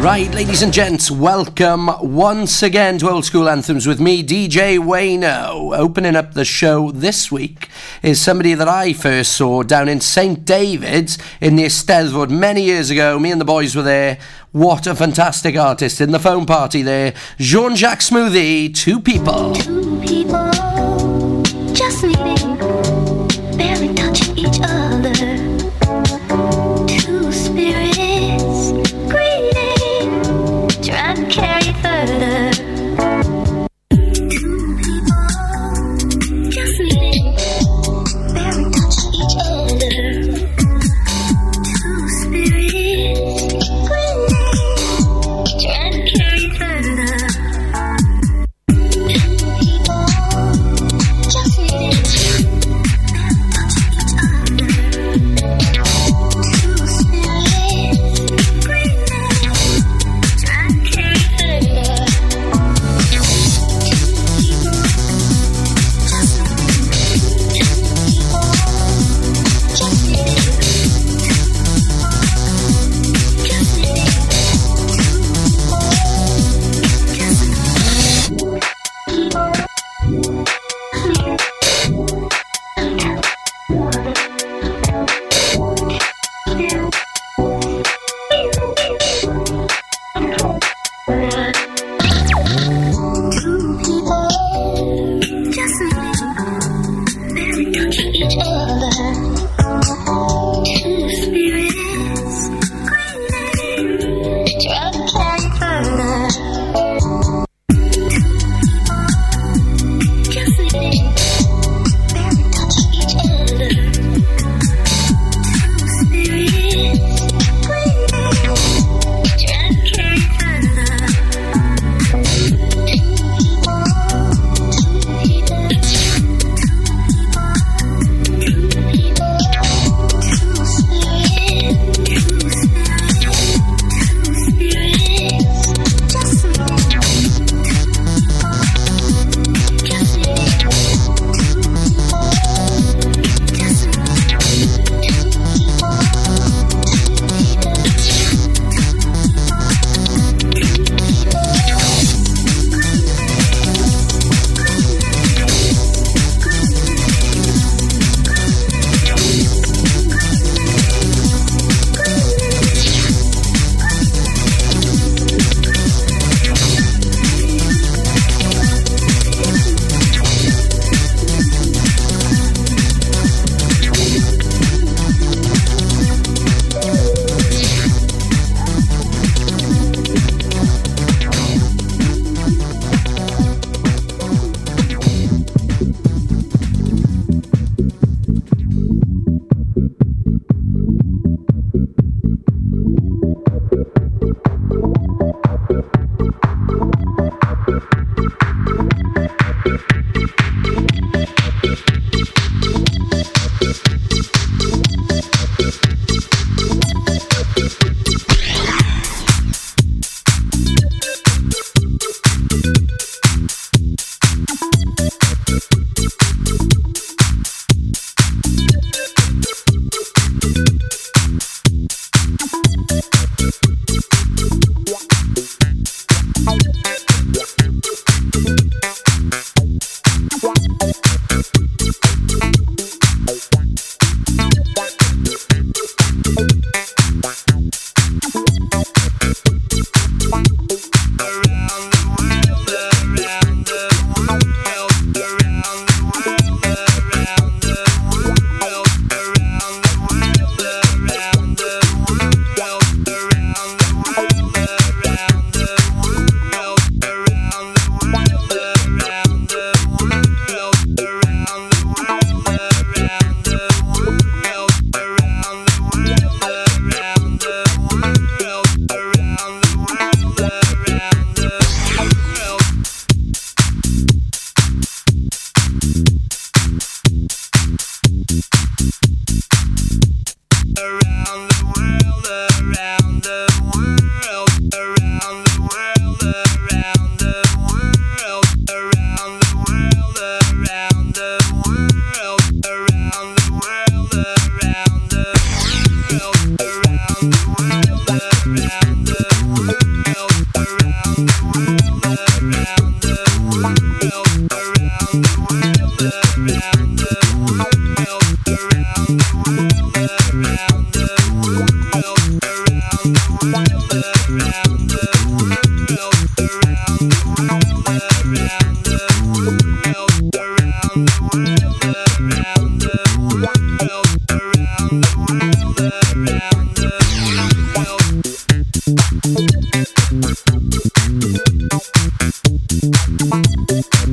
Right, ladies and gents, welcome once again to Old Skool Anthems with me, DJ Wayno. Opening up the show this week is somebody that I first saw down in St. David's in the Eisteddfod many years ago. Me and the boys were there. What a fantastic artist in the phone party there. Jean Jacques Smoothie, two people. Two people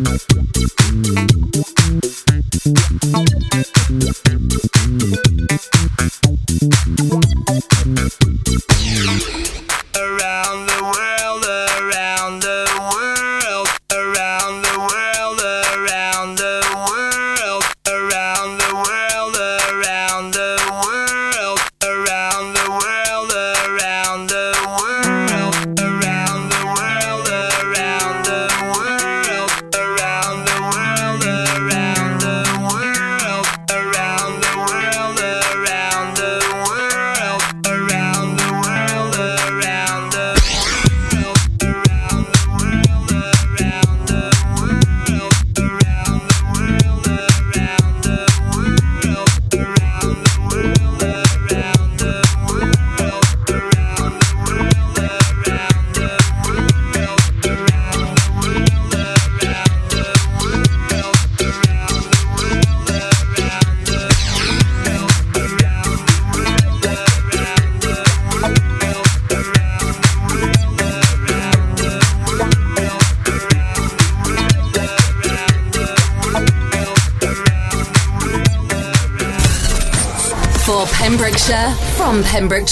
Thank you.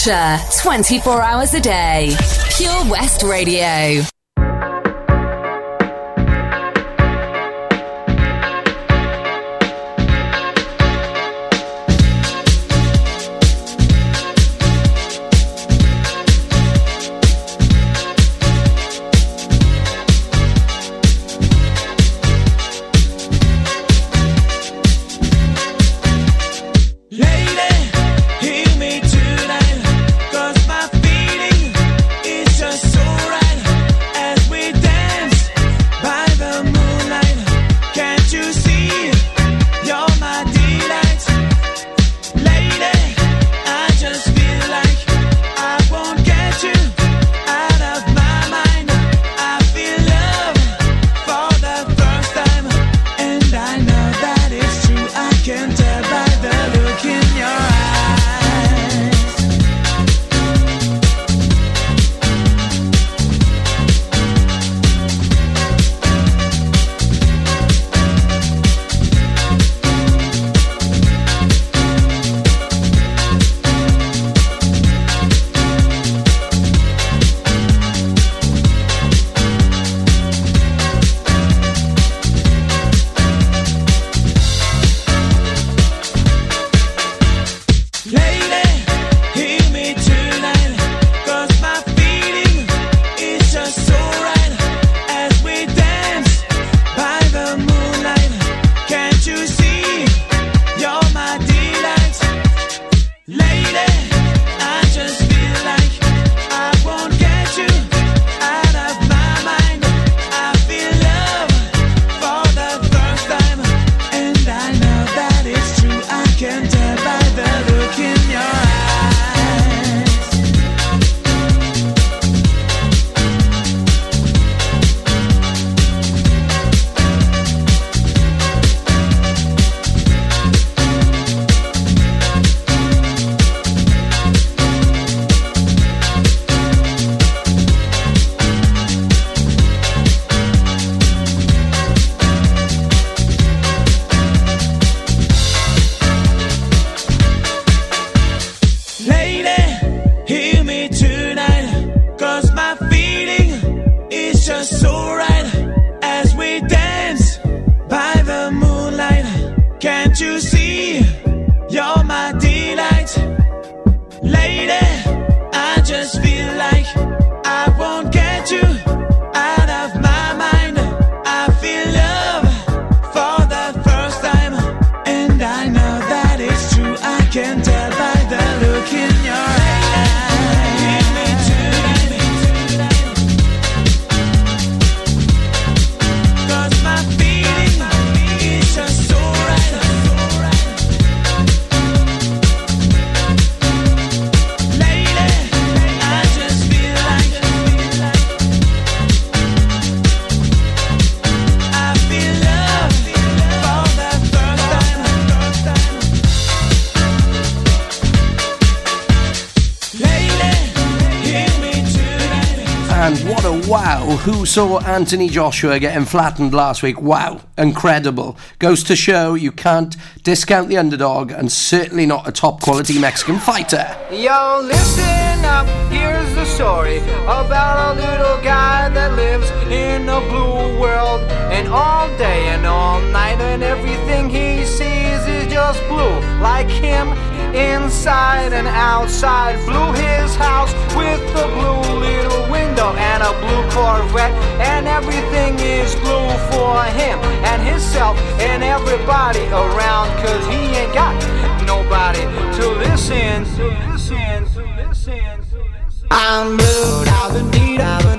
Pembrokeshire, 24 hours a day. Pure West Radio. Saw Anthony Joshua getting flattened last week? Wow, incredible. Goes to show you can't discount the underdog and certainly not a top quality Mexican fighter. Yo, listen up, here's the story about a little guy that lives in a blue world. And all day and all night, and everything he sees is just blue. Like him, inside and outside. His house with a blue little window and a blue Corvette. And everything is blue for him and himself and everybody around. Cause he ain't got nobody to listen, to listen, to listen, to listen. I'm blue, I've been need, I've been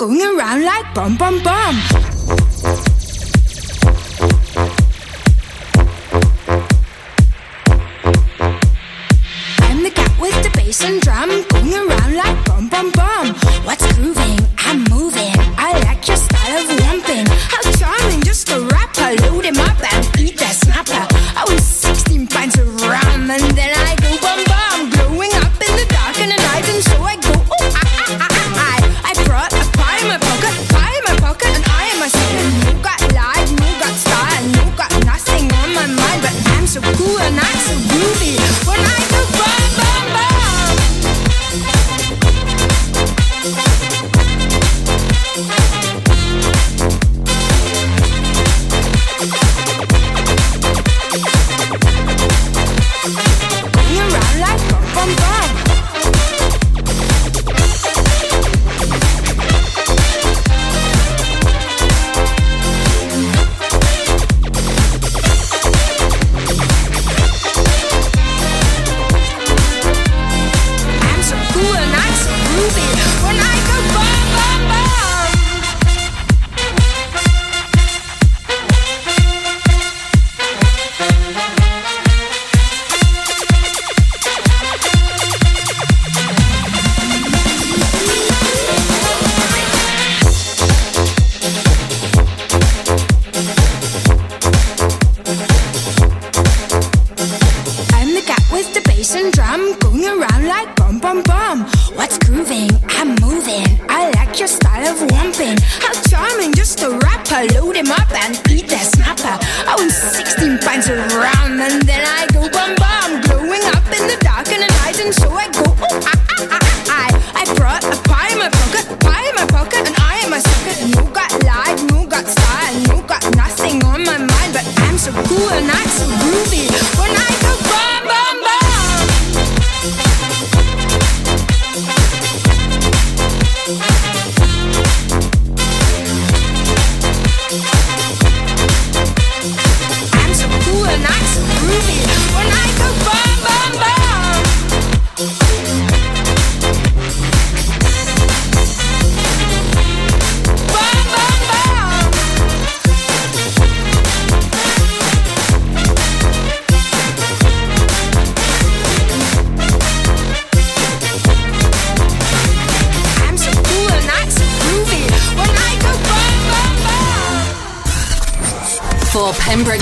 going around like bum bum bum. a beauty.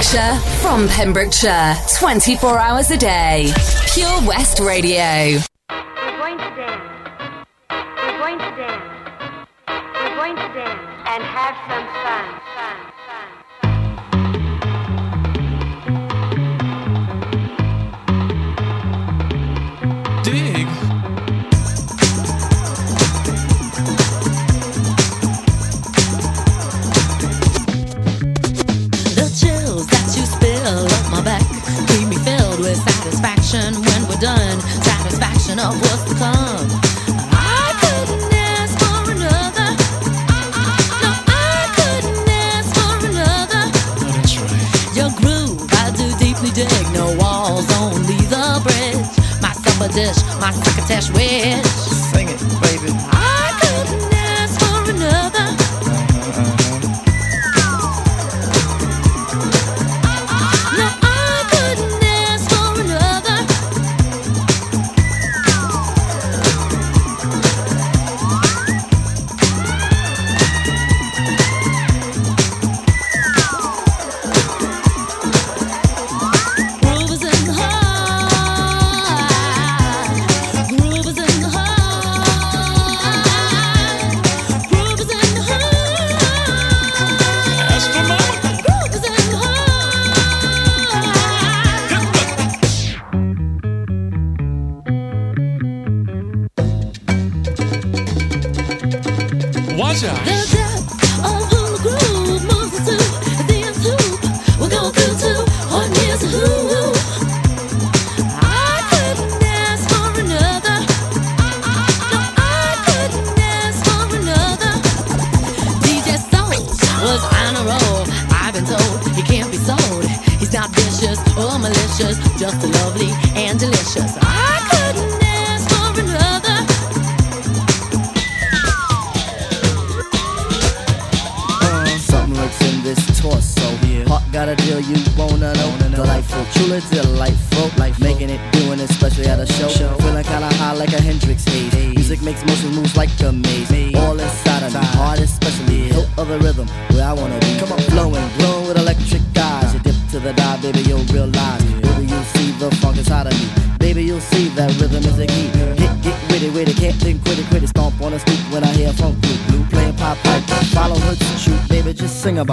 Pembrokeshire, from Pembrokeshire, 24 hours a day. Pure West Radio. We're going to dance. We're going to dance. We're going to dance and have some fun. done. Satisfaction of what's to come. I couldn't ask for another. No, I couldn't ask for another. Your groove, I do deeply dig. No walls, only the bridge. My supper dish, my succotash wish. The.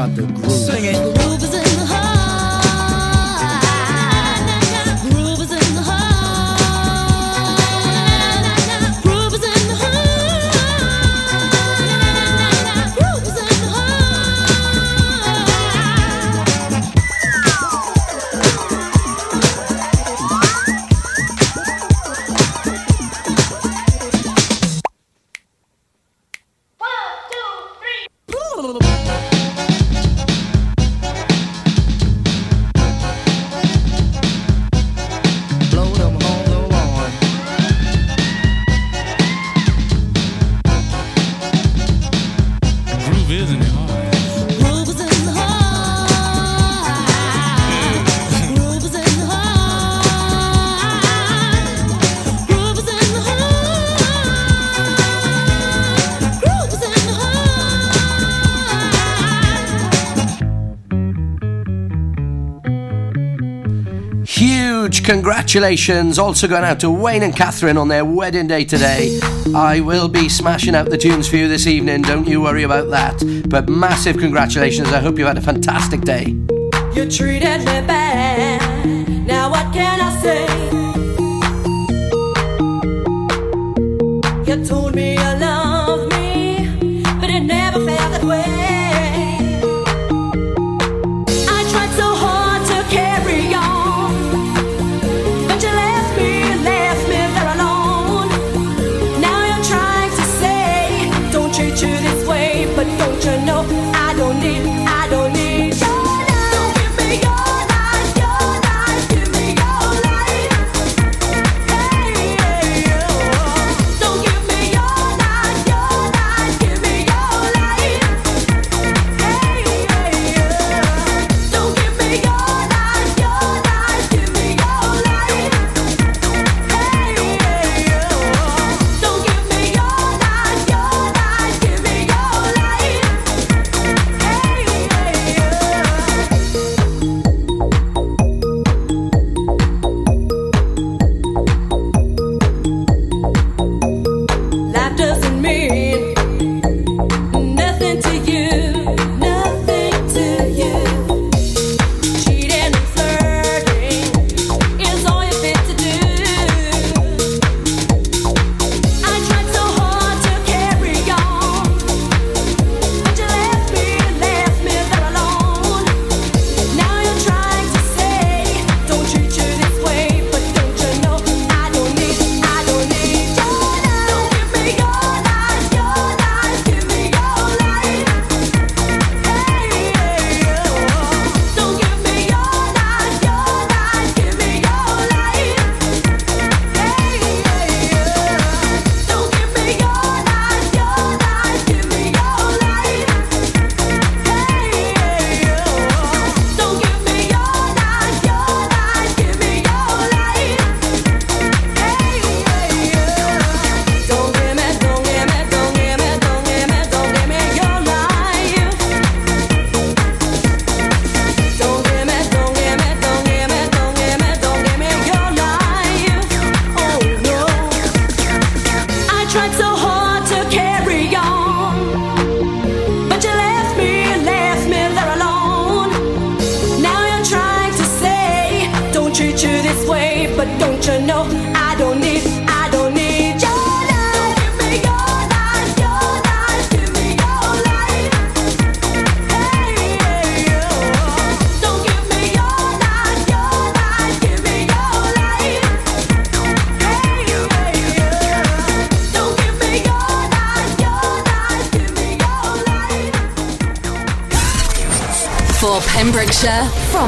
Father visiting. congratulations also going out to Wayne and Catherine on their wedding day today. I will be smashing out the tunes for you this evening, don't you worry about that. But massive congratulations, I hope you had a fantastic day. You treated me bad, now what can I say? You told me.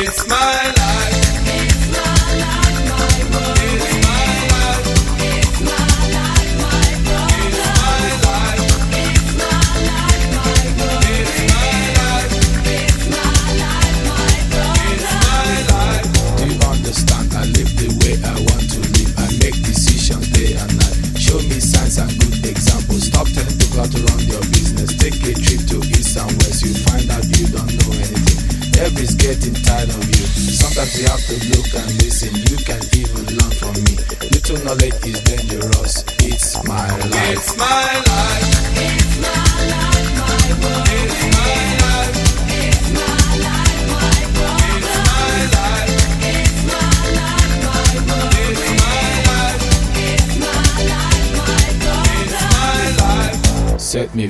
It's my to look and listen. You can even learn from me. Little knowledge is dangerous. It's my life. It's my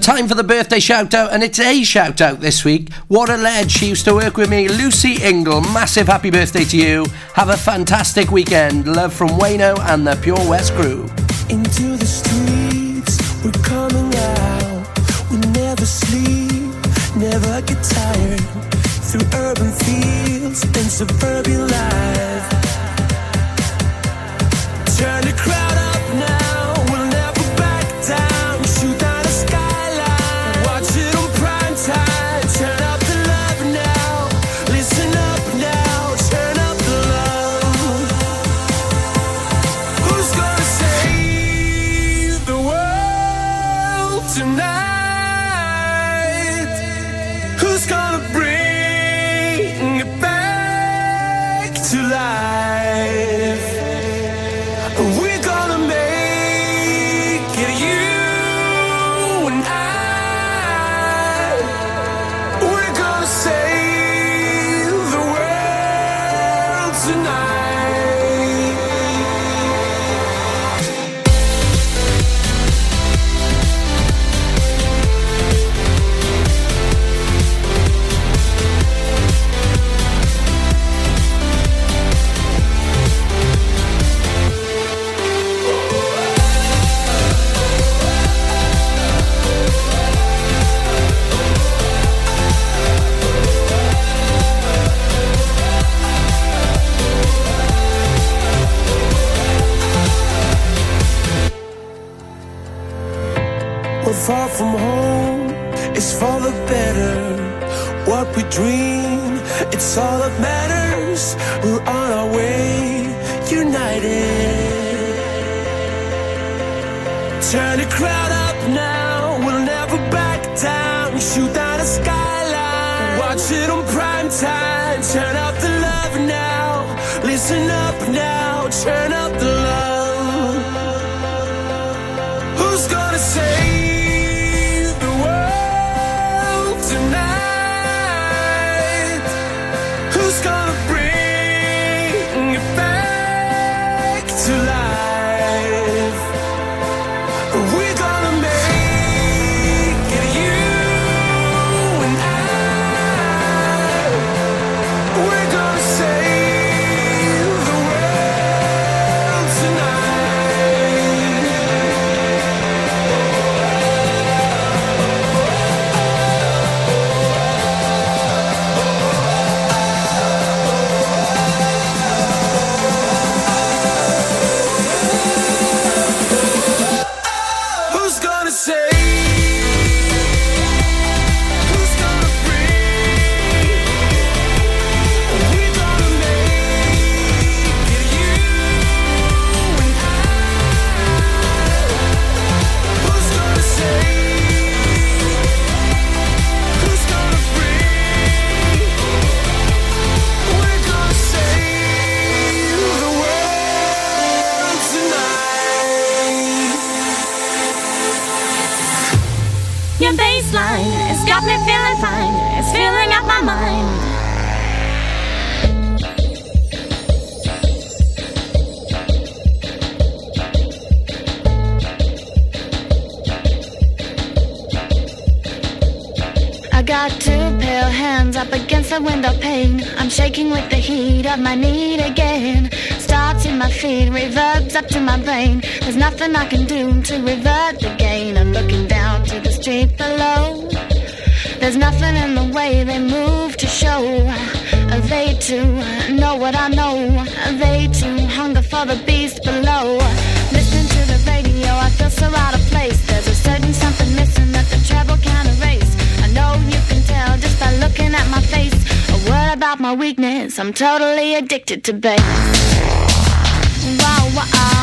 Time for the birthday shout out, and it's a shout out this week. What a lad, she used to work with me, Lucy Ingle. Massive happy birthday to you. Have a fantastic weekend. Love from Wayno and the Pure West crew. Into the streets, we're coming out. We never sleep, never get tired. Through urban fields and suburban life. Tonight? To my brain. There's nothing I can do to revert the gain. I'm looking down to the street below. There's nothing in the way they move to show. They too know what I know. They too hunger for the beast below. Listening to the radio, I feel so out of place. There's a certain something missing that the treble can't erase. I know you can tell just by looking at my face. A word about my weakness, I'm totally addicted to bass. Wow, wow.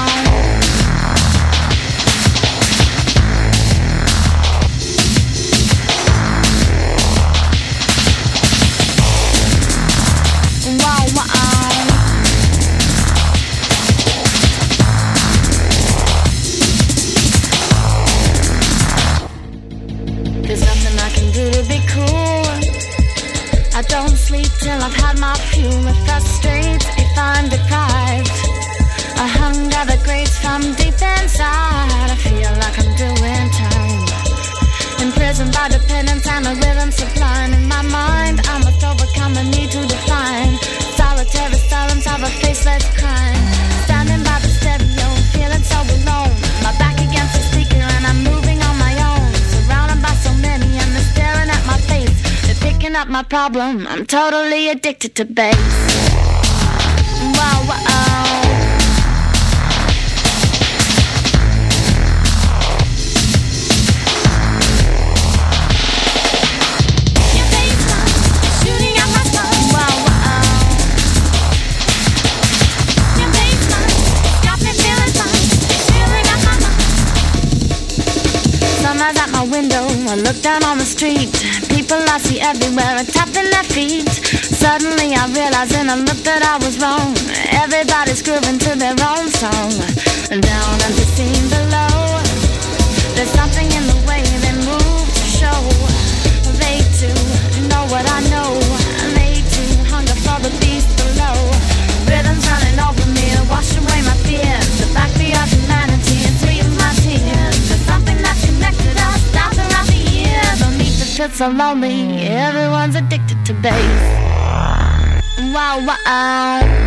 problem. I'm totally addicted to bass. realized and I looked that I was wrong. Everybody's grooving to their own song. Down at the scene below, there's something in the way they move to show. They too know what I know. They do. hunger for the beast below. Rhythms running over me, washing away my fears. The back of humanity and three of my tears. There's something that connected us, thousand around the years. Don't need to feel so lonely, everyone's addicted to bass wow.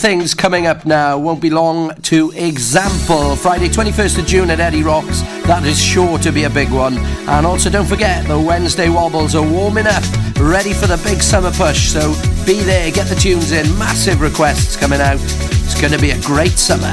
things coming up now. Won't be long to example. Friday, 21st of June at Eddie Rocks. That is sure to be a big one. And also, don't forget, the Wednesday Wobbles are warming up, ready for the big summer push. So be there, get the tunes in. Massive requests coming out. It's going to be a great summer.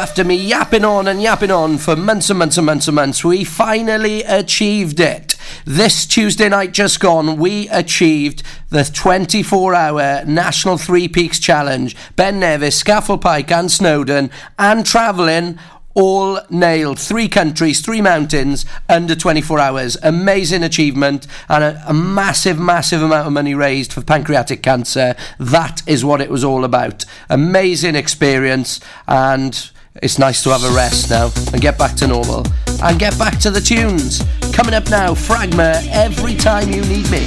After me yapping on and yapping on for months and months and months and months, we finally achieved it. This Tuesday night just gone, we achieved the 24 hour National Three Peaks Challenge. Ben Nevis, Scafell Pike, and Snowdon, and travelling all nailed. Three countries, three mountains, under 24 hours. Amazing achievement and a, a massive, massive amount of money raised for pancreatic cancer. That is what it was all about. Amazing experience and. It's nice to have a rest now and get back to normal and get back to the tunes. Coming up now, Fragma, Every Time You Need Me.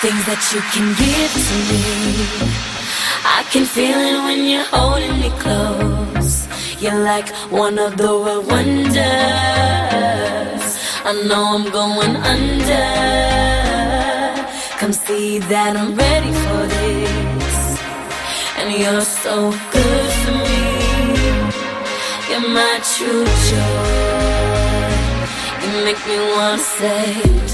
Things that you can give to me. I can feel it when you're holding me close. You're like one of the world wonders. I know I'm going under. Come see that I'm ready for this. And you're so good for me. You're my true joy. You make me wanna say.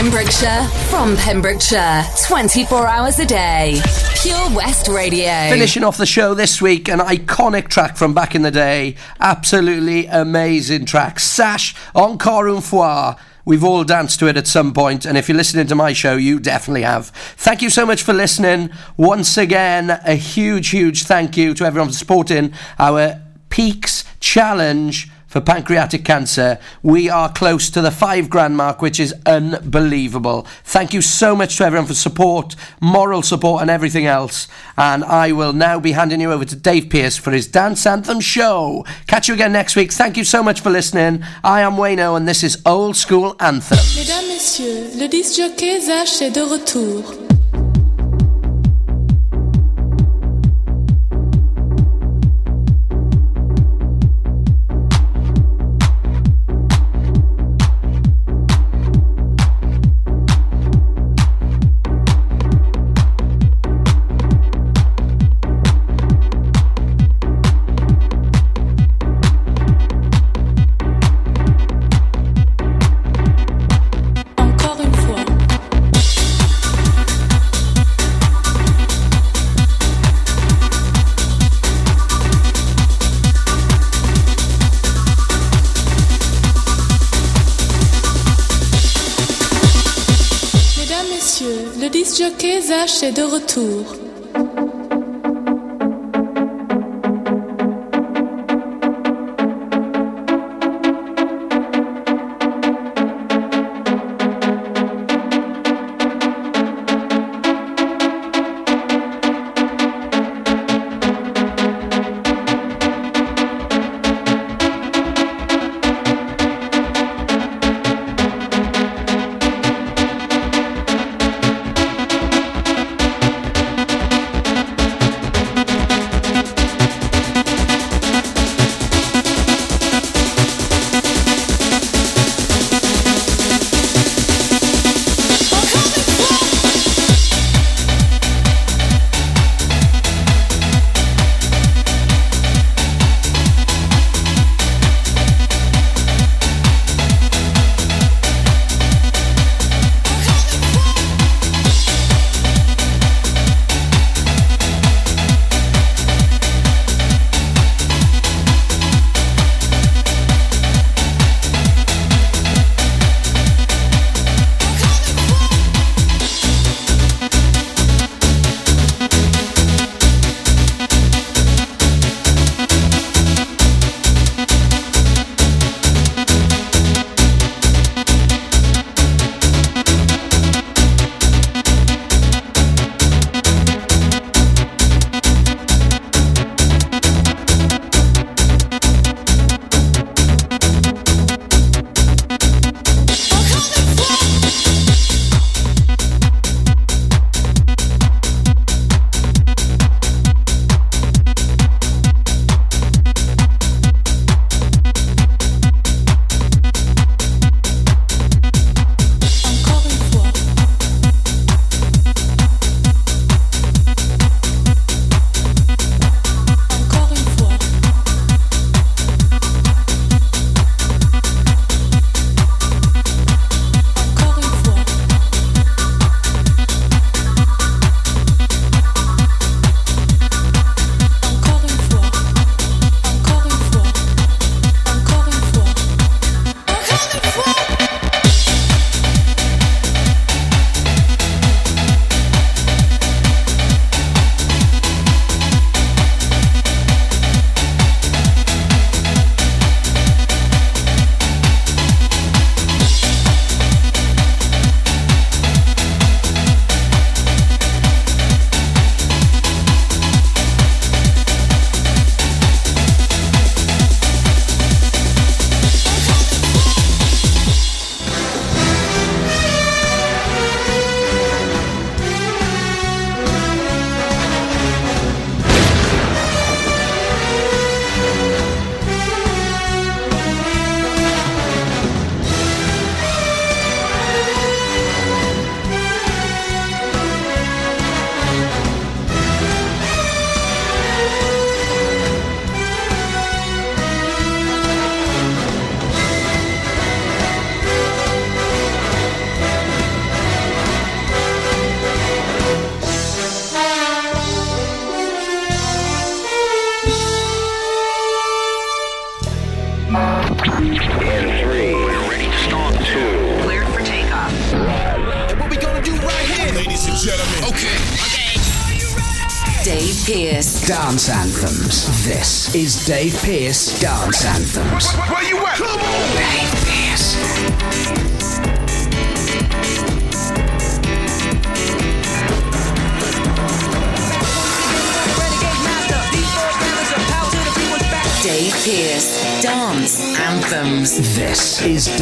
Pembrokeshire, from Pembrokeshire, 24 hours a day. Pure West Radio. Finishing off the show this week, an iconic track from back in the day. Absolutely amazing track. Sash, Encore une fois. We've all danced to it at some point, and if you're listening to my show, you definitely have. Thank you so much for listening. Once again, a huge, huge thank you to everyone for supporting our Peaks Challenge for pancreatic cancer. We are close to the five grand mark, which is unbelievable. Thank you so much to everyone for support, moral support, and everything else. And I will now be handing you over to Dave Pearce for his Dance Anthem show. Catch you again next week. Thank you so much for listening. I am Wayno, and this is Old Skool Anthem. Mesdames, Messieurs, le disc jockey Zach est de retour. Jockey Zach est de retour.